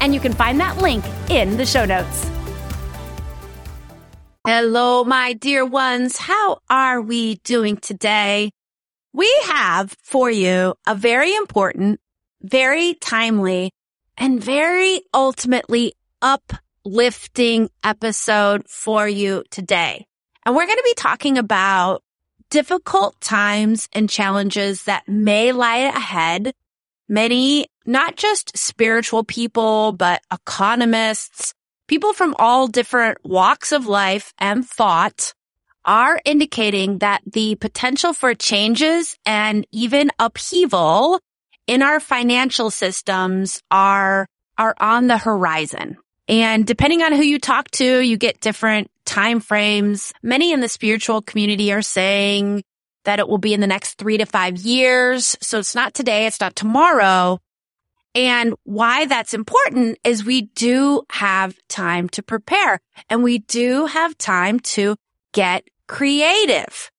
and you can find that link in the show notes. Hello, my dear ones. How are we doing today? We have for you a very important, very timely, and very ultimately uplifting episode for you today. And we're going to be talking about difficult times and challenges that may lie ahead. Many, not just spiritual people, but economists, people from all different walks of life and thought are indicating that the potential for changes and even upheaval in our financial systems are, are on the horizon. And depending on who you talk to, you get different time frames. Many in the spiritual community are saying that it will be in the next three to five years. So it's not today. It's not tomorrow. And why that's important is we do have time to prepare and we do have time to get creative,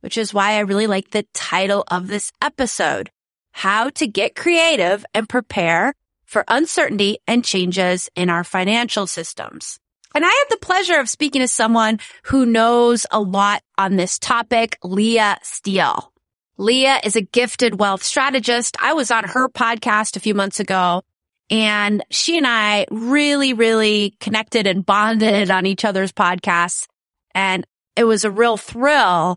which is why I really like the title of this episode, how to get creative and prepare for uncertainty and changes in our financial systems. And I have the pleasure of speaking to someone who knows a lot on this topic, Leah Steele. Leah is a gifted wealth strategist. I was on her podcast a few months ago and she and I really, really connected and bonded on each other's podcasts. And it was a real thrill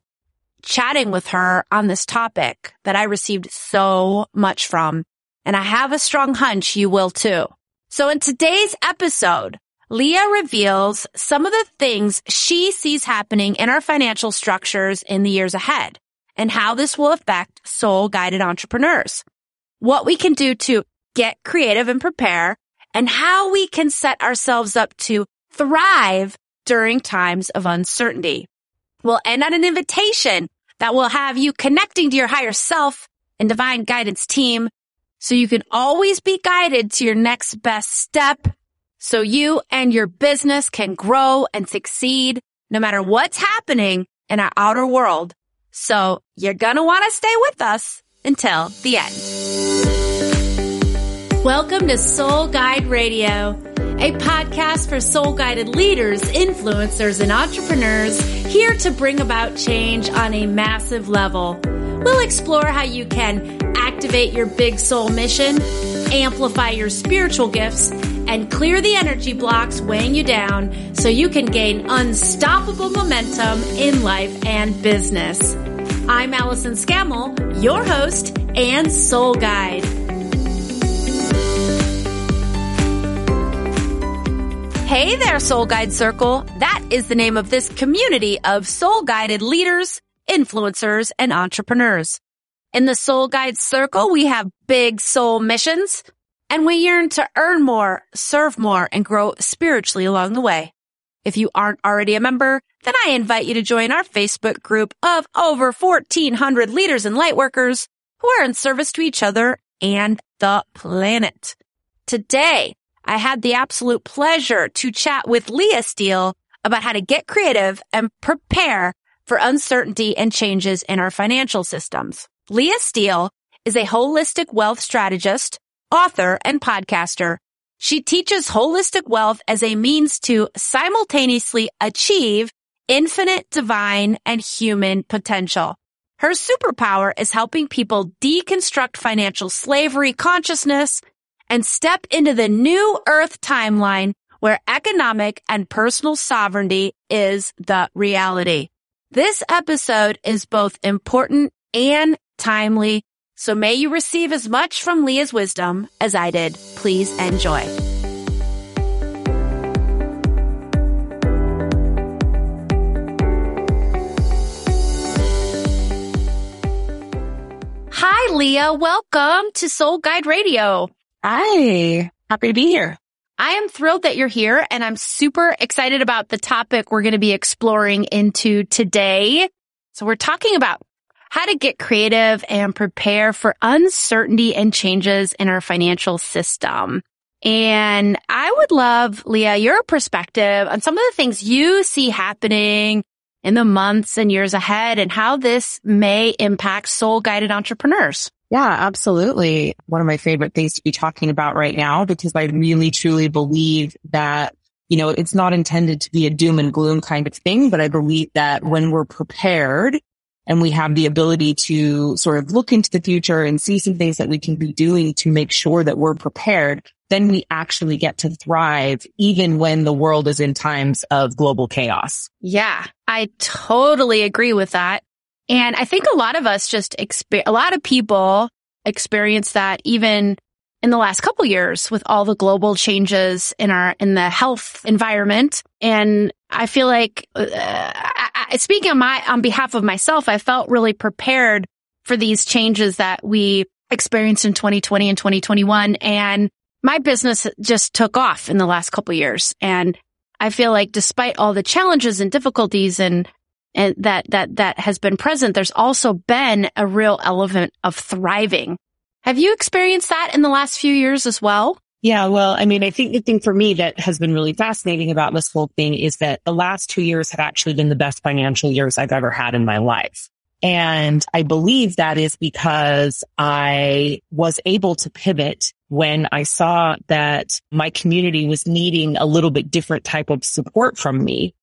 chatting with her on this topic that I received so much from. And I have a strong hunch you will too. So in today's episode, Leah reveals some of the things she sees happening in our financial structures in the years ahead and how this will affect soul guided entrepreneurs. What we can do to get creative and prepare and how we can set ourselves up to thrive during times of uncertainty. We'll end on an invitation that will have you connecting to your higher self and divine guidance team so you can always be guided to your next best step so you and your business can grow and succeed no matter what's happening in our outer world. So you're going to want to stay with us until the end. Welcome to Soul Guide Radio, a podcast for soul guided leaders, influencers, and entrepreneurs here to bring about change on a massive level. We'll explore how you can activate your big soul mission, amplify your spiritual gifts, and clear the energy blocks weighing you down so you can gain unstoppable momentum in life and business. I'm Allison Scammell, your host and soul guide. Hey there, Soul Guide Circle. That is the name of this community of soul guided leaders, influencers, and entrepreneurs. In the Soul Guide Circle, we have big soul missions and we yearn to earn more, serve more, and grow spiritually along the way. If you aren't already a member, then I invite you to join our Facebook group of over 1400 leaders and lightworkers who are in service to each other and the planet. Today, I had the absolute pleasure to chat with Leah Steele about how to get creative and prepare for uncertainty and changes in our financial systems. Leah Steele is a holistic wealth strategist author, and podcaster. She teaches holistic wealth as a means to simultaneously achieve infinite divine and human potential. Her superpower is helping people deconstruct financial slavery consciousness and step into the new earth timeline where economic and personal sovereignty is the reality. This episode is both important and timely so may you receive as much from Leah's wisdom as I did. Please enjoy. Hi, Leah. Welcome to Soul Guide Radio. Hi. Happy to be here. I am thrilled that you're here and I'm super excited about the topic we're going to be exploring into today. So we're talking about how to get creative and prepare for uncertainty and changes in our financial system. And I would love, Leah, your perspective on some of the things you see happening in the months and years ahead and how this may impact soul guided entrepreneurs. Yeah, absolutely. One of my favorite things to be talking about right now, because I really truly believe that, you know, it's not intended to be a doom and gloom kind of thing, but I believe that when we're prepared and we have the ability to sort of look into the future and see some things that we can be doing to make sure that we're prepared, then we actually get to thrive even when the world is in times of global chaos. Yeah, I totally agree with that. And I think a lot of us just experience, a lot of people experience that even in the last couple years with all the global changes in our, in the health environment. And I feel like, uh, I, speaking on my, on behalf of myself, I felt really prepared for these changes that we experienced in 2020 and 2021. And my business just took off in the last couple years. And I feel like despite all the challenges and difficulties and and that that that has been present, there's also been a real element of thriving. Have you experienced that in the last few years as well? Yeah, well, I mean, I think the thing for me that has been really fascinating about this whole thing is that the last two years have actually been the best financial years I've ever had in my life. And I believe that is because I was able to pivot when I saw that my community was needing a little bit different type of support from me.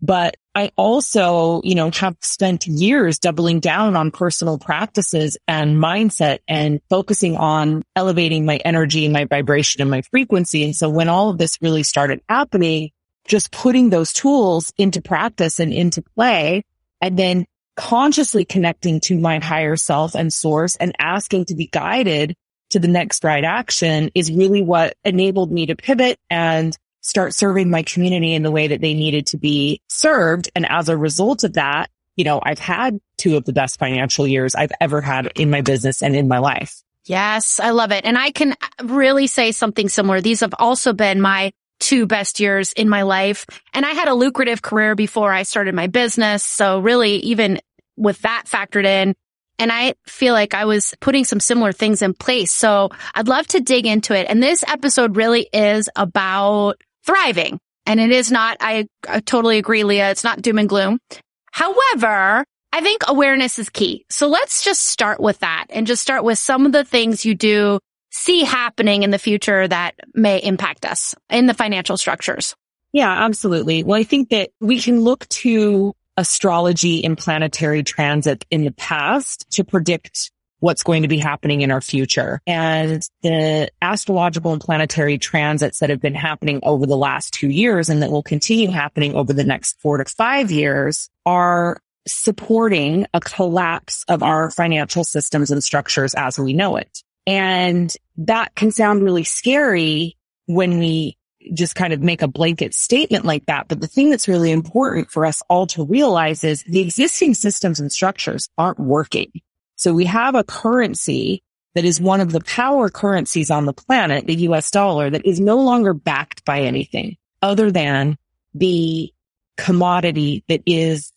But I also, you know, have spent years doubling down on personal practices and mindset and focusing on elevating my energy, and my vibration and my frequency. And so when all of this really started happening, just putting those tools into practice and into play and then consciously connecting to my higher self and source and asking to be guided to the next right action is really what enabled me to pivot and start serving my community in the way that they needed to be served. And as a result of that, you know, I've had two of the best financial years I've ever had in my business and in my life. Yes, I love it. And I can really say something similar. These have also been my two best years in my life. And I had a lucrative career before I started my business. So really, even with that factored in, and I feel like I was putting some similar things in place. So I'd love to dig into it. And this episode really is about thriving. And it is not, I, I totally agree, Leah. It's not doom and gloom. However, I think awareness is key. So let's just start with that and just start with some of the things you do see happening in the future that may impact us in the financial structures. Yeah, absolutely. Well, I think that we can look to astrology and planetary transit in the past to predict what's going to be happening in our future. And the astrological and planetary transits that have been happening over the last two years and that will continue happening over the next four to five years are supporting a collapse of our financial systems and structures as we know it. And that can sound really scary when we just kind of make a blanket statement like that. But the thing that's really important for us all to realize is the existing systems and structures aren't working. So we have a currency that is one of the power currencies on the planet, the US dollar, that is no longer backed by anything other than the commodity that is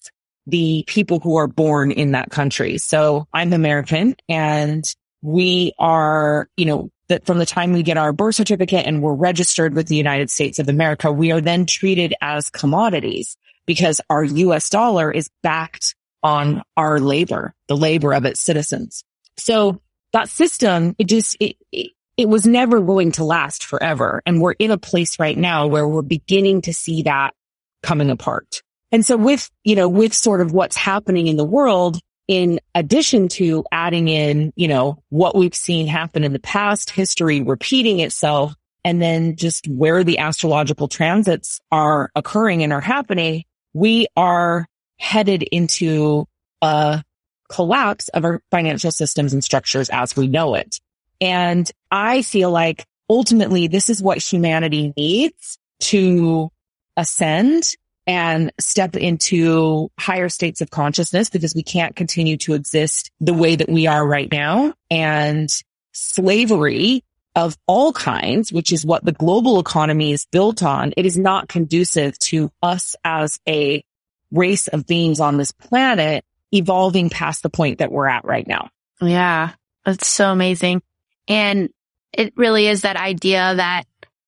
the people who are born in that country. So I'm American and we are, you know, that from the time we get our birth certificate and we're registered with the United States of America, we are then treated as commodities because our US dollar is backed on our labor, the labor of its citizens. So that system, it just, it, it, it was never going to last forever. And we're in a place right now where we're beginning to see that coming apart. And so with, you know, with sort of what's happening in the world, in addition to adding in, you know, what we've seen happen in the past, history repeating itself, and then just where the astrological transits are occurring and are happening, we are headed into a collapse of our financial systems and structures as we know it. And I feel like ultimately this is what humanity needs to ascend and step into higher states of consciousness because we can't continue to exist the way that we are right now. And slavery of all kinds, which is what the global economy is built on, it is not conducive to us as a race of beings on this planet evolving past the point that we're at right now. Yeah. That's so amazing. And it really is that idea that,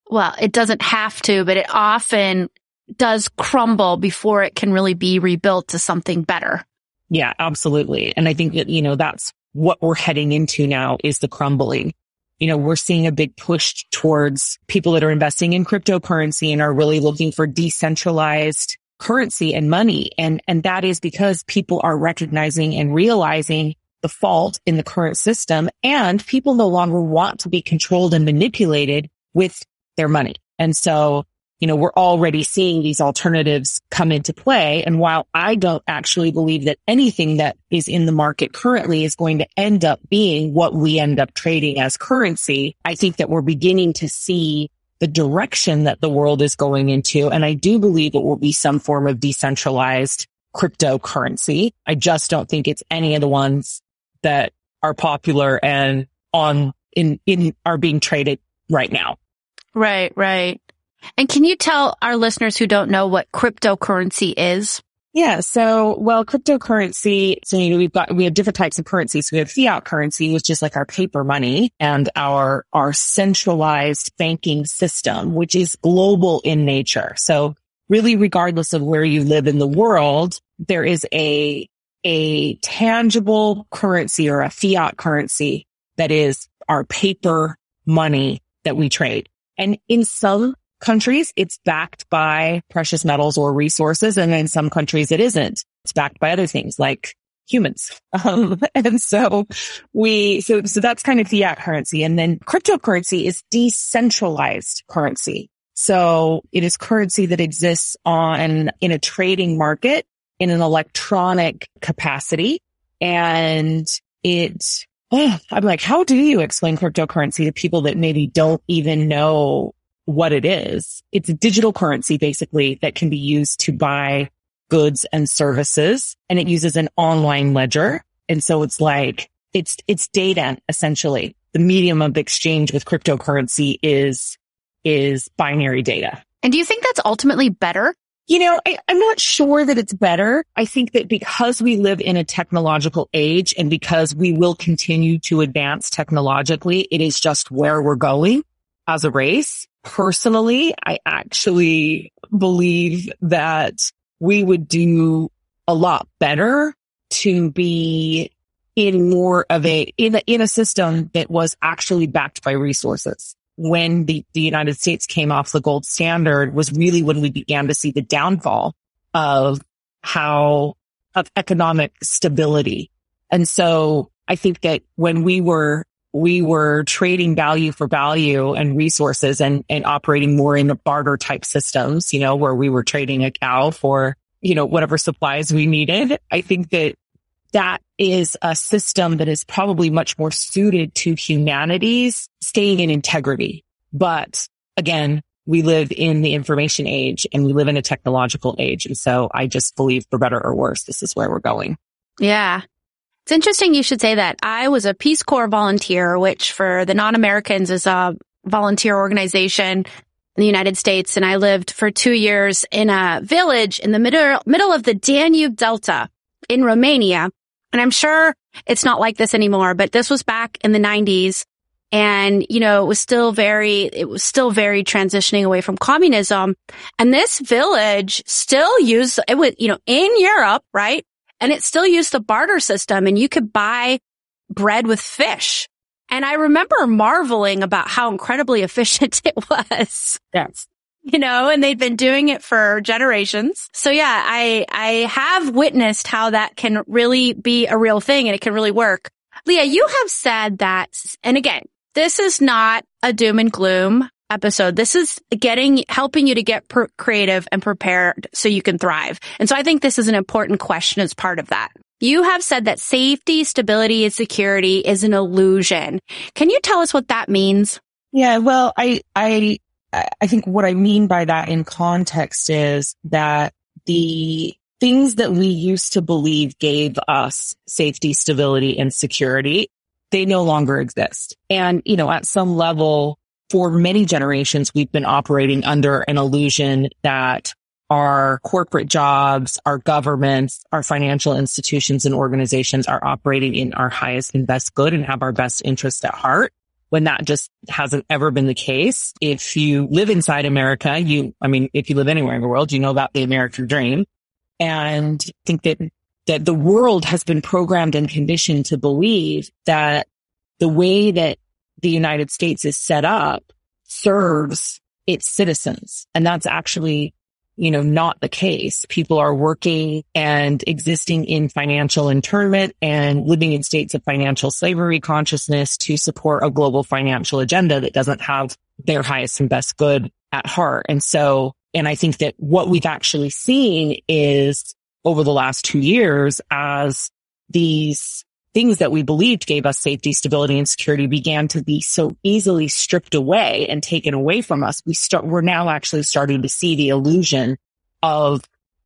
well, it doesn't have to, but it often does crumble before it can really be rebuilt to something better. Yeah, absolutely. And I think that, you know, that's what we're heading into now is the crumbling. You know, we're seeing a big push towards people that are investing in cryptocurrency and are really looking for decentralized currency and money. And, and that is because people are recognizing and realizing the fault in the current system and people no longer want to be controlled and manipulated with their money. And so you know, we're already seeing these alternatives come into play. And while I don't actually believe that anything that is in the market currently is going to end up being what we end up trading as currency, I think that we're beginning to see the direction that the world is going into. And I do believe it will be some form of decentralized cryptocurrency. I just don't think it's any of the ones that are popular and on in, in are being traded right now. Right, right. And can you tell our listeners who don't know what cryptocurrency is? Yeah. So, well, cryptocurrency, so, you know, we've got, we have different types of currencies. We have fiat currency, which is like our paper money and our, our centralized banking system, which is global in nature. So really, regardless of where you live in the world, there is a, a tangible currency or a fiat currency that is our paper money that we trade. And in some countries, it's backed by precious metals or resources. And in some countries, it isn't. It's backed by other things like humans. Um, and so we, so, so that's kind of fiat currency. And then cryptocurrency is decentralized currency. So it is currency that exists on in a trading market in an electronic capacity. And it, oh, I'm like, how do you explain cryptocurrency to people that maybe don't even know what it is. It's a digital currency basically that can be used to buy goods and services and it uses an online ledger. And so it's like, it's, it's data essentially. The medium of exchange with cryptocurrency is, is binary data. And do you think that's ultimately better? You know, I, am not sure that it's better. I think that because we live in a technological age and because we will continue to advance technologically, it is just where we're going as a race. Personally, I actually believe that we would do a lot better to be in more of a, in a, in a system that was actually backed by resources. When the, the United States came off the gold standard was really when we began to see the downfall of how, of economic stability. And so I think that when we were we were trading value for value and resources and, and operating more in barter type systems, you know, where we were trading a cow for, you know, whatever supplies we needed. I think that that is a system that is probably much more suited to humanity's staying in integrity. But again, we live in the information age and we live in a technological age. And so I just believe for better or worse, this is where we're going. Yeah. It's interesting you should say that. I was a Peace Corps volunteer, which for the non-Americans is a volunteer organization in the United States. And I lived for two years in a village in the middle, middle of the Danube Delta in Romania. And I'm sure it's not like this anymore, but this was back in the nineties. And, you know, it was still very, it was still very transitioning away from communism. And this village still used, it was, you know, in Europe, right? And it still used the barter system and you could buy bread with fish. And I remember marveling about how incredibly efficient it was. Yes. You know, and they'd been doing it for generations. So yeah, I, I have witnessed how that can really be a real thing and it can really work. Leah, you have said that, and again, this is not a doom and gloom episode. This is getting, helping you to get per- creative and prepared so you can thrive. And so I think this is an important question as part of that. You have said that safety, stability, and security is an illusion. Can you tell us what that means? Yeah, well, I, I, I think what I mean by that in context is that the things that we used to believe gave us safety, stability, and security they no longer exist. And, you know, at some level, for many generations, we've been operating under an illusion that our corporate jobs, our governments, our financial institutions and organizations are operating in our highest and best good and have our best interest at heart when that just hasn't ever been the case. If you live inside America, you, I mean, if you live anywhere in the world, you know about the American dream and think that, that the world has been programmed and conditioned to believe that the way that the United States is set up serves its citizens. And that's actually you know, not the case. People are working and existing in financial internment and living in states of financial slavery consciousness to support a global financial agenda that doesn't have their highest and best good at heart. And so, and I think that what we've actually seen is over the last two years as these things that we believed gave us safety, stability, and security began to be so easily stripped away and taken away from us. We start, we're now actually starting to see the illusion of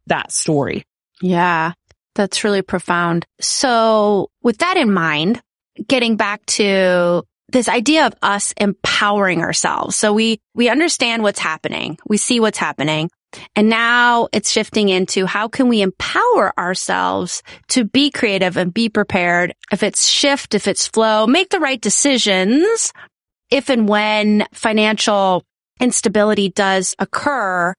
that story. Yeah, that's really profound. So with that in mind, getting back to this idea of us empowering ourselves. So we, we understand what's happening. We see what's happening. And now it's shifting into how can we empower ourselves to be creative and be prepared if it's shift, if it's flow, make the right decisions if and when financial instability does occur.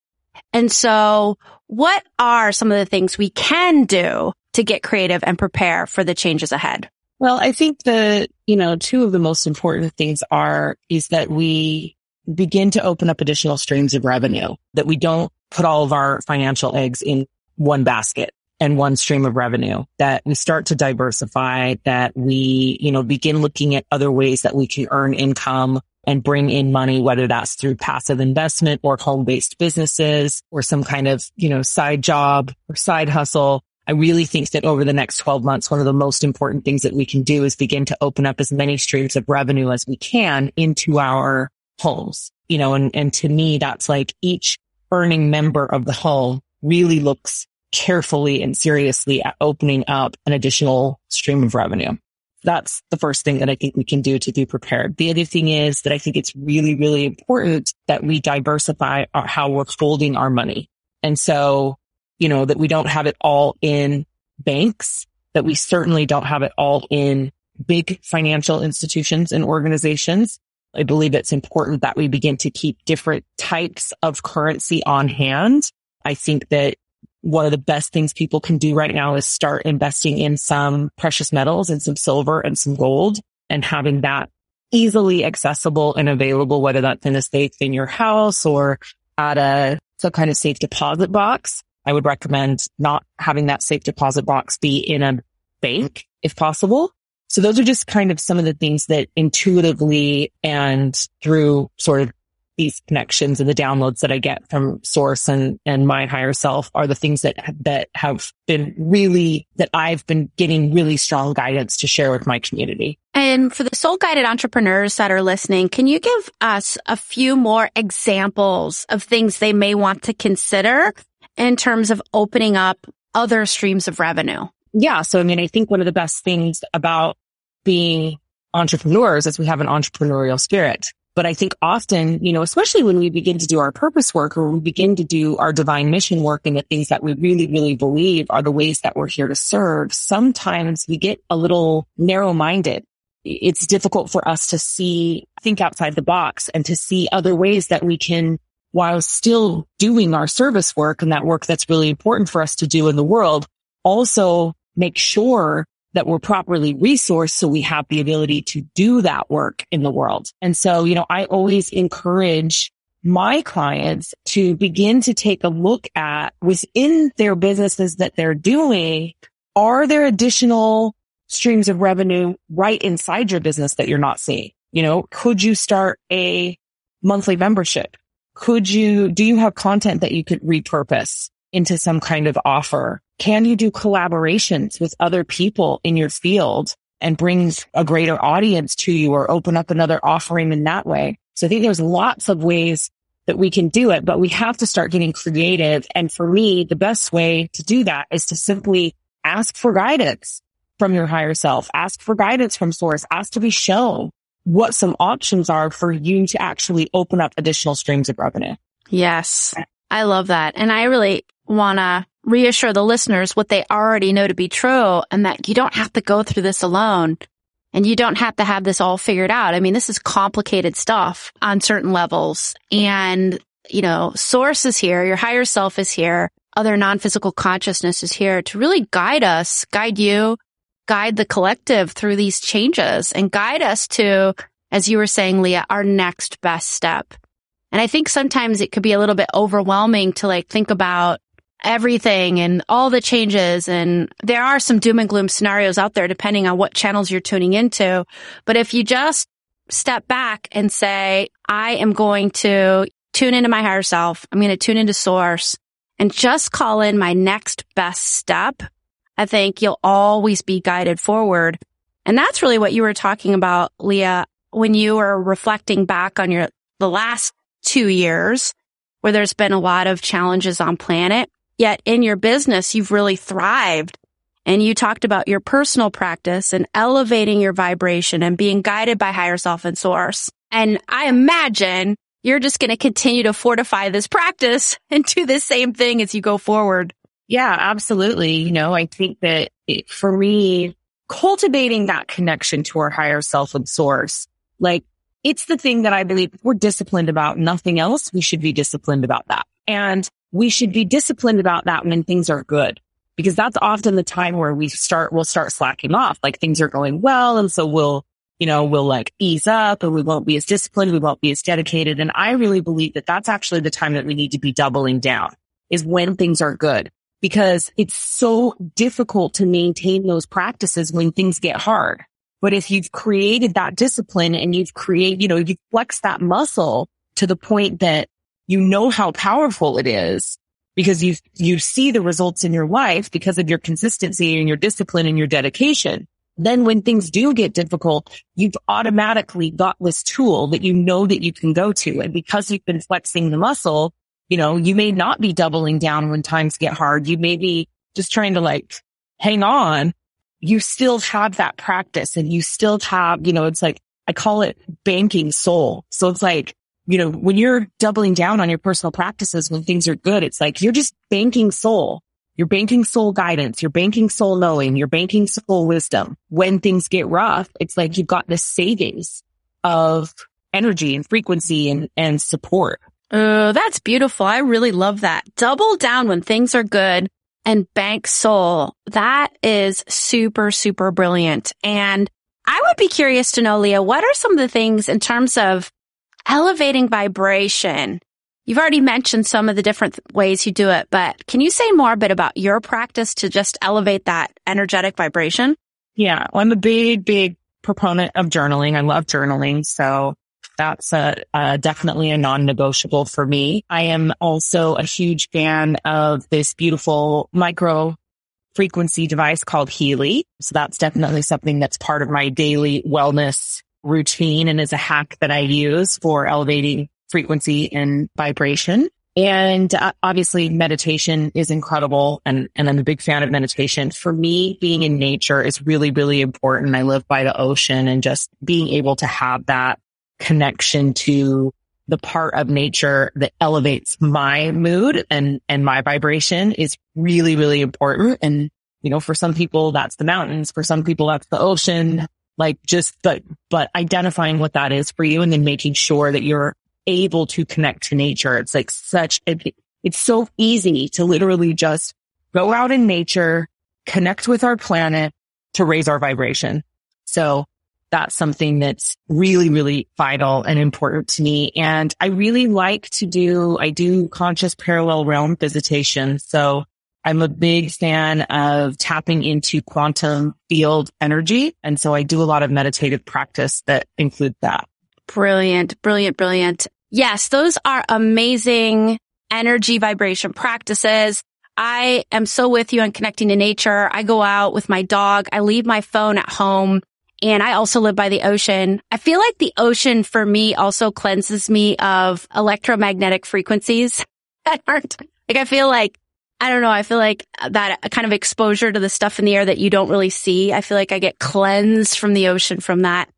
And so what are some of the things we can do to get creative and prepare for the changes ahead? Well, I think the, you know, two of the most important things are, is that we begin to open up additional streams of revenue, that we don't put all of our financial eggs in one basket and one stream of revenue, that we start to diversify, that we, you know, begin looking at other ways that we can earn income and bring in money, whether that's through passive investment or home-based businesses or some kind of, you know, side job or side hustle. I really think that over the next 12 months, one of the most important things that we can do is begin to open up as many streams of revenue as we can into our homes, you know, and, and to me, that's like each earning member of the home really looks carefully and seriously at opening up an additional stream of revenue. That's the first thing that I think we can do to be prepared. The other thing is that I think it's really, really important that we diversify our, how we're holding our money. And so, you know, that we don't have it all in banks, that we certainly don't have it all in big financial institutions and organizations, I believe it's important that we begin to keep different types of currency on hand. I think that one of the best things people can do right now is start investing in some precious metals and some silver and some gold and having that easily accessible and available, whether that's in a safe in your house or at a some kind of safe deposit box. I would recommend not having that safe deposit box be in a bank if possible. So those are just kind of some of the things that intuitively and through sort of these connections and the downloads that I get from source and, and my higher self are the things that, that have been really, that I've been getting really strong guidance to share with my community. And for the soul guided entrepreneurs that are listening, can you give us a few more examples of things they may want to consider in terms of opening up other streams of revenue? Yeah. So, I mean, I think one of the best things about being entrepreneurs is we have an entrepreneurial spirit. But I think often, you know, especially when we begin to do our purpose work or we begin to do our divine mission work and the things that we really, really believe are the ways that we're here to serve, sometimes we get a little narrow minded. It's difficult for us to see, think outside the box and to see other ways that we can, while still doing our service work and that work that's really important for us to do in the world, also make sure that we're properly resourced so we have the ability to do that work in the world. And so, you know, I always encourage my clients to begin to take a look at within their businesses that they're doing, are there additional streams of revenue right inside your business that you're not seeing? You know, could you start a monthly membership? Could you, do you have content that you could repurpose into some kind of offer? Can you do collaborations with other people in your field and bring a greater audience to you or open up another offering in that way? So I think there's lots of ways that we can do it, but we have to start getting creative. And for me, the best way to do that is to simply ask for guidance. from your higher self, ask for guidance from source, ask to be shown what some options are for you to actually open up additional streams of revenue. Yes. I love that. And I really want to reassure the listeners what they already know to be true and that you don't have to go through this alone and you don't have to have this all figured out. I mean, this is complicated stuff on certain levels and, you know, source is here. Your higher self is here. Other non-physical consciousness is here to really guide us, guide you, guide the collective through these changes and guide us to, as you were saying, Leah, our next best step. And I think sometimes it could be a little bit overwhelming to like think about everything and all the changes. And there are some doom and gloom scenarios out there depending on what channels you're tuning into. But if you just step back and say, I am going to tune into my higher self. I'm going to tune into source and just call in my next best step. I think you'll always be guided forward. And that's really what you were talking about, Leah, when you were reflecting back on your, the last two years where there's been a lot of challenges on planet. Yet in your business, you've really thrived. And you talked about your personal practice and elevating your vibration and being guided by higher self and source. And I imagine you're just going to continue to fortify this practice and do the same thing as you go forward. Yeah, absolutely. You know, I think that it, for me, cultivating that connection to our higher self and source, like it's the thing that I believe we're disciplined about nothing else. We should be disciplined about that. And we should be disciplined about that when things are good because that's often the time where we start, we'll start slacking off. Like things are going well. And so we'll, you know, we'll like ease up and we won't be as disciplined. We won't be as dedicated. And I really believe that that's actually the time that we need to be doubling down is when things are good because it's so difficult to maintain those practices when things get hard. But if you've created that discipline and you've created, you know, you've flexed that muscle to the point that you know how powerful it is because you, you see the results in your life because of your consistency and your discipline and your dedication. Then when things do get difficult, you've automatically got this tool that you know that you can go to. And because you've been flexing the muscle, you know, you may not be doubling down when times get hard. You may be just trying to like hang on you still have that practice and you still have, you know, it's like, I call it banking soul. So it's like, you know, when you're doubling down on your personal practices, when things are good, it's like you're just banking soul. You're banking soul guidance. You're banking soul knowing. You're banking soul wisdom. When things get rough, it's like you've got this savings of energy and frequency and, and support. Oh, that's beautiful. I really love that. Double down when things are good and bank soul. That is super, super brilliant. And I would be curious to know, Leah, what are some of the things in terms of elevating vibration? You've already mentioned some of the different ways you do it, but can you say more a bit about your practice to just elevate that energetic vibration? Yeah. Well, I'm a big, big proponent of journaling. I love journaling. So that's a, a definitely a non-negotiable for me. I am also a huge fan of this beautiful micro frequency device called Healy. So that's definitely something that's part of my daily wellness routine and is a hack that I use for elevating frequency and vibration. And uh, obviously meditation is incredible. And, and I'm a big fan of meditation. For me, being in nature is really, really important. I live by the ocean and just being able to have that connection to the part of nature that elevates my mood and, and my vibration is really, really important. And, you know, for some people, that's the mountains. For some people, that's the ocean. Like just, but, but identifying what that is for you and then making sure that you're able to connect to nature. It's like such, it, it's so easy to literally just go out in nature, connect with our planet to raise our vibration. So that's something that's really, really vital and important to me. And I really like to do, I do conscious parallel realm visitation. So I'm a big fan of tapping into quantum field energy. And so I do a lot of meditative practice that include that. Brilliant, brilliant, brilliant. Yes, those are amazing energy vibration practices. I am so with you on connecting to nature. I go out with my dog. I leave my phone at home. And I also live by the ocean. I feel like the ocean for me also cleanses me of electromagnetic frequencies that aren't like, I feel like I don't know. I feel like that kind of exposure to the stuff in the air that you don't really see. I feel like I get cleansed from the ocean from that.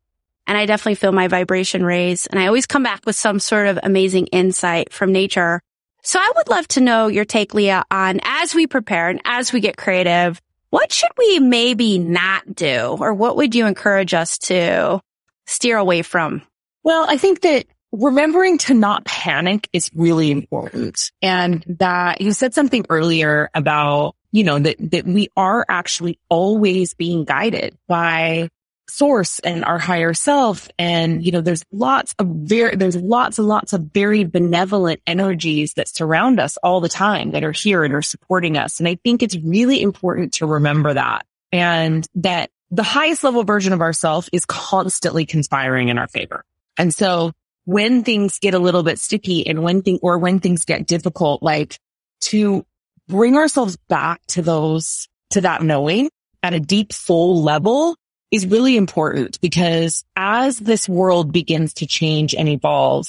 And I definitely feel my vibration raise. And I always come back with some sort of amazing insight from nature. So I would love to know your take, Leah, on as we prepare and as we get creative, what should we maybe not do? Or what would you encourage us to steer away from? Well, I think that remembering to not panic is really important. And that you said something earlier about, you know, that, that we are actually always being guided by source and our higher self. And, you know, there's lots of very, there's lots and lots of very benevolent energies that surround us all the time that are here and are supporting us. And I think it's really important to remember that and that the highest level version of ourself is constantly conspiring in our favor. And so when things get a little bit sticky and when thing or when things get difficult, like to bring ourselves back to those, to that knowing at a deep soul level is really important because as this world begins to change and evolve,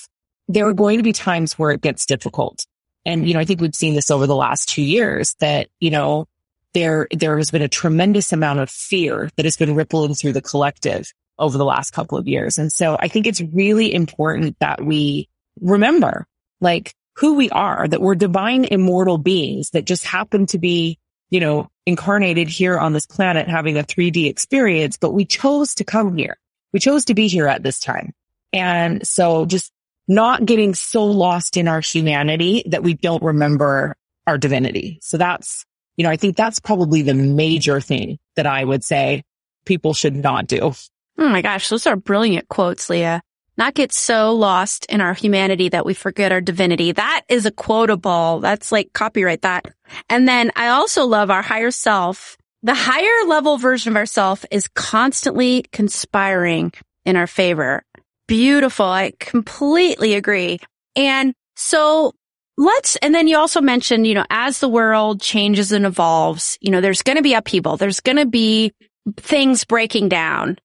there are going to be times where it gets difficult. And, you know, I think we've seen this over the last two years that, you know, there, there has been a tremendous amount of fear that has been rippling through the collective over the last couple of years. And so I think it's really important that we remember like who we are, that we're divine immortal beings that just happen to be, you know, incarnated here on this planet having a 3D experience, but we chose to come here. We chose to be here at this time. And so just not getting so lost in our humanity that we don't remember our divinity. So that's, you know, I think that's probably the major thing that I would say people should not do. Oh my gosh, those are brilliant quotes, Leah. Not get so lost in our humanity that we forget our divinity. That is a quotable. That's like copyright that. And then I also love our higher self. The higher level version of ourself is constantly conspiring in our favor. Beautiful. I completely agree. And so let's, and then you also mentioned, you know, as the world changes and evolves, you know, there's going to be upheaval. There's going to be things breaking down.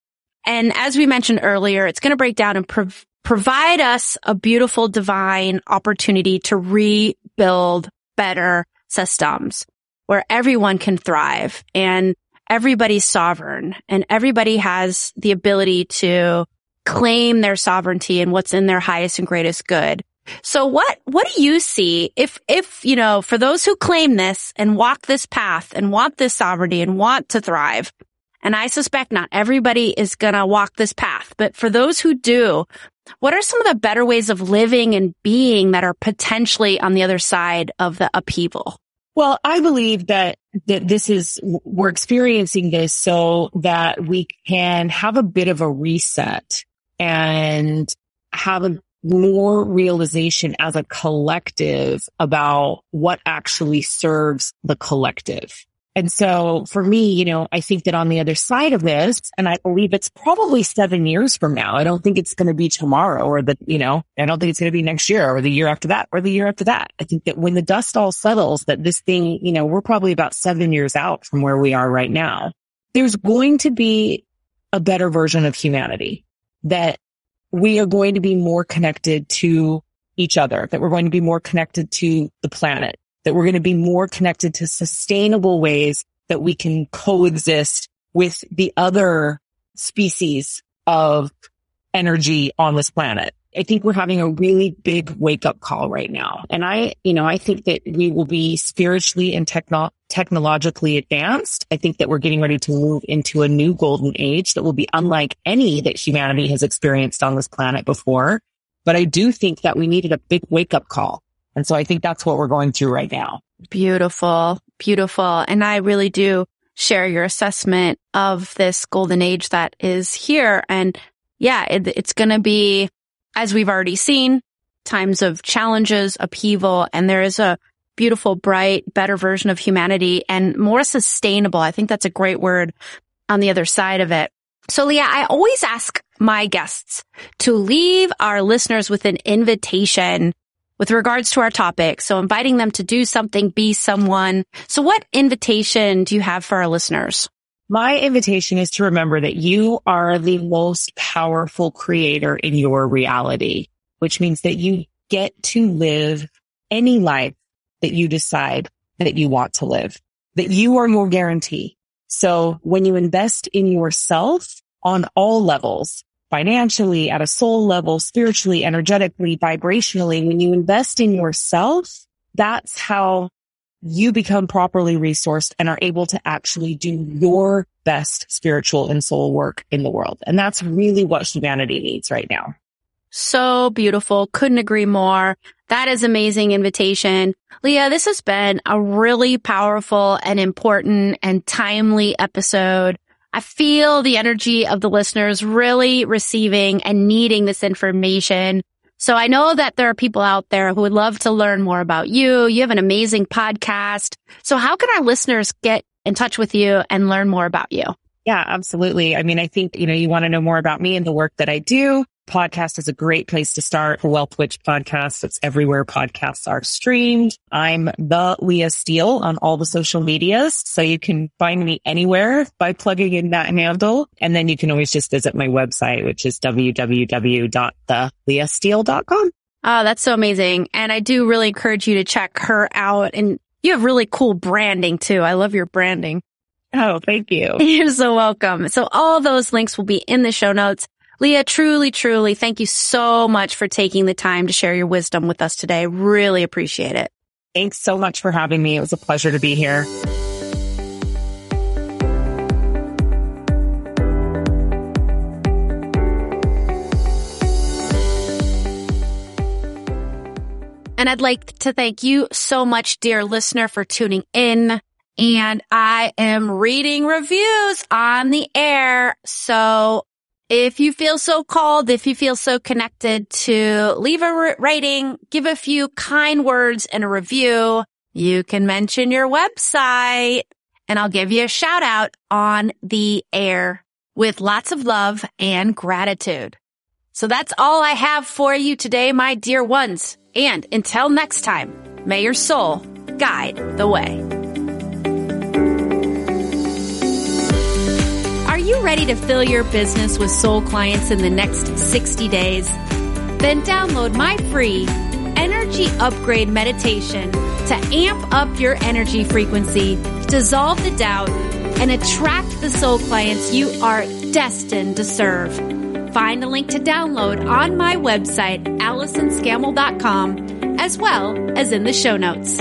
And as we mentioned earlier, it's going to break down and prov- provide us a beautiful divine opportunity to rebuild better systems where everyone can thrive and everybody's sovereign and everybody has the ability to claim their sovereignty and what's in their highest and greatest good. So what, what do you see if, if, you know, for those who claim this and walk this path and want this sovereignty and want to thrive, and I suspect not everybody is going to walk this path, but for those who do, what are some of the better ways of living and being that are potentially on the other side of the upheaval? Well, I believe that, that this is, we're experiencing this so that we can have a bit of a reset and have a more realization as a collective about what actually serves the collective. And so for me, you know, I think that on the other side of this, and I believe it's probably seven years from now. I don't think it's going to be tomorrow or the, you know, I don't think it's going to be next year or the year after that or the year after that. I think that when the dust all settles, that this thing, you know, we're probably about seven years out from where we are right now. There's going to be a better version of humanity that we are going to be more connected to each other, that we're going to be more connected to the planet, that we're going to be more connected to sustainable ways that we can coexist with the other species of energy on this planet. I think we're having a really big wake up call right now. And I, you know, I think that we will be spiritually and techno- technologically advanced. I think that we're getting ready to move into a new golden age that will be unlike any that humanity has experienced on this planet before. But I do think that we needed a big wake up call and so I think that's what we're going through right now. Beautiful, beautiful. And I really do share your assessment of this golden age that is here. And yeah, it, it's going to be, as we've already seen, times of challenges, upheaval, and there is a beautiful, bright, better version of humanity and more sustainable. I think that's a great word on the other side of it. So Leah, I always ask my guests to leave our listeners with an invitation with regards to our topic. So inviting them to do something, be someone. So what invitation do you have for our listeners? My invitation is to remember that you are the most powerful creator in your reality, which means that you get to live any life that you decide that you want to live, that you are your guarantee. So when you invest in yourself on all levels, financially, at a soul level, spiritually, energetically, vibrationally, when you invest in yourself, that's how you become properly resourced and are able to actually do your best spiritual and soul work in the world. And that's really what humanity needs right now. So beautiful. Couldn't agree more. That is amazing invitation. Leah, this has been a really powerful and important and timely episode. I feel the energy of the listeners really receiving and needing this information. So I know that there are people out there who would love to learn more about you. You have an amazing podcast. So how can our listeners get in touch with you and learn more about you? Yeah, absolutely. I mean, I think, you know, you want to know more about me and the work that I do podcast is a great place to start Wealth Witch podcast. It's everywhere podcasts are streamed. I'm the Leah Steele on all the social medias. So you can find me anywhere by plugging in that handle. And then you can always just visit my website, which is www.theleahsteele.com. Oh, ah, that's so amazing. And I do really encourage you to check her out. And you have really cool branding too. I love your branding. Oh, thank you. You're so welcome. So all those links will be in the show notes. Leah, truly, truly, thank you so much for taking the time to share your wisdom with us today. Really appreciate it. Thanks so much for having me. It was a pleasure to be here. And I'd like to thank you so much, dear listener, for tuning in. And I am reading reviews on the air. So if you feel so called, if you feel so connected to leave a rating, give a few kind words and a review, you can mention your website and I'll give you a shout out on the air with lots of love and gratitude. So that's all I have for you today, my dear ones. And until next time, may your soul guide the way. Ready to fill your business with soul clients in the next 60 days? Then download my free energy upgrade meditation to amp up your energy frequency, dissolve the doubt, and attract the soul clients you are destined to serve. Find a link to download on my website, AllisonScammell.com, as well as in the show notes.